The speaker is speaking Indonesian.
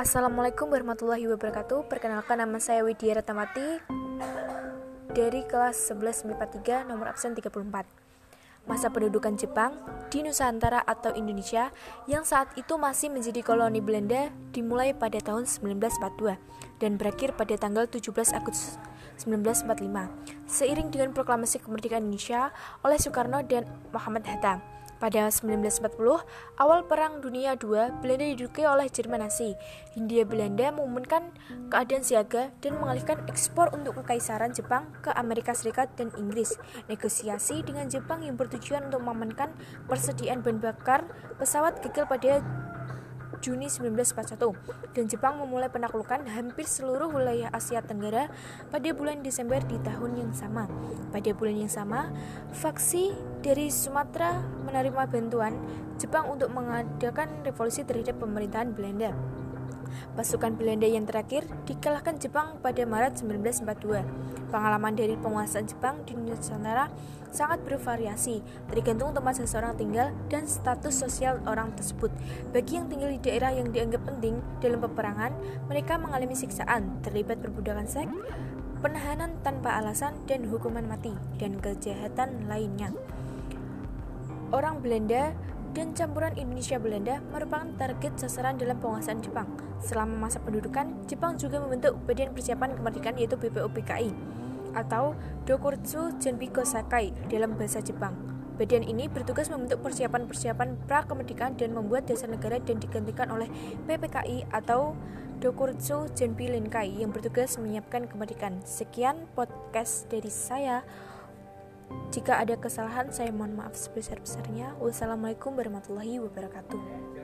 Assalamualaikum warahmatullahi wabarakatuh. Perkenalkan nama saya Widya Ratamati Dari kelas 11 MIPA 3 nomor absen 34 Masa pendudukan Jepang di Nusantara atau Indonesia Yang saat itu masih menjadi koloni Belanda Dimulai pada tahun 1942 Dan berakhir pada tanggal 17 Agustus 1945 Seiring dengan proklamasi kemerdekaan Indonesia oleh Soekarno dan Muhammad Hatta pada 1940, awal Perang Dunia II, Belanda diduduki oleh Jerman Nazi. Hindia Belanda mengumumkan keadaan siaga dan mengalihkan ekspor untuk kekaisaran Jepang ke Amerika Serikat dan Inggris. Negosiasi dengan Jepang yang bertujuan untuk mengamankan persediaan bahan bakar pesawat gagal pada Juni 1941 dan Jepang memulai penaklukan hampir seluruh wilayah Asia Tenggara pada bulan Desember di tahun yang sama. Pada bulan yang sama, faksi dari Sumatera menerima bantuan Jepang untuk mengadakan revolusi terhadap pemerintahan Belanda. Pasukan Belanda yang terakhir dikalahkan Jepang pada Maret 1942. Pengalaman dari penguasaan Jepang di Nusantara sangat bervariasi, tergantung tempat seseorang tinggal dan status sosial orang tersebut. Bagi yang tinggal di daerah yang dianggap penting dalam peperangan, mereka mengalami siksaan, terlibat perbudakan seks, penahanan tanpa alasan, dan hukuman mati, dan kejahatan lainnya. Orang Belanda dan campuran Indonesia Belanda merupakan target sasaran dalam penguasaan Jepang. Selama masa pendudukan, Jepang juga membentuk Badan Persiapan Kemerdekaan yaitu BPUPKI atau Dokurtsu Genpiko Sakai dalam bahasa Jepang. Badan ini bertugas membentuk persiapan-persiapan pra-kemerdekaan dan membuat dasar negara dan digantikan oleh PPKI atau Dokurtsu Genpi Lenkai yang bertugas menyiapkan kemerdekaan. Sekian podcast dari saya. Jika ada kesalahan, saya mohon maaf sebesar-besarnya. Wassalamualaikum warahmatullahi wabarakatuh.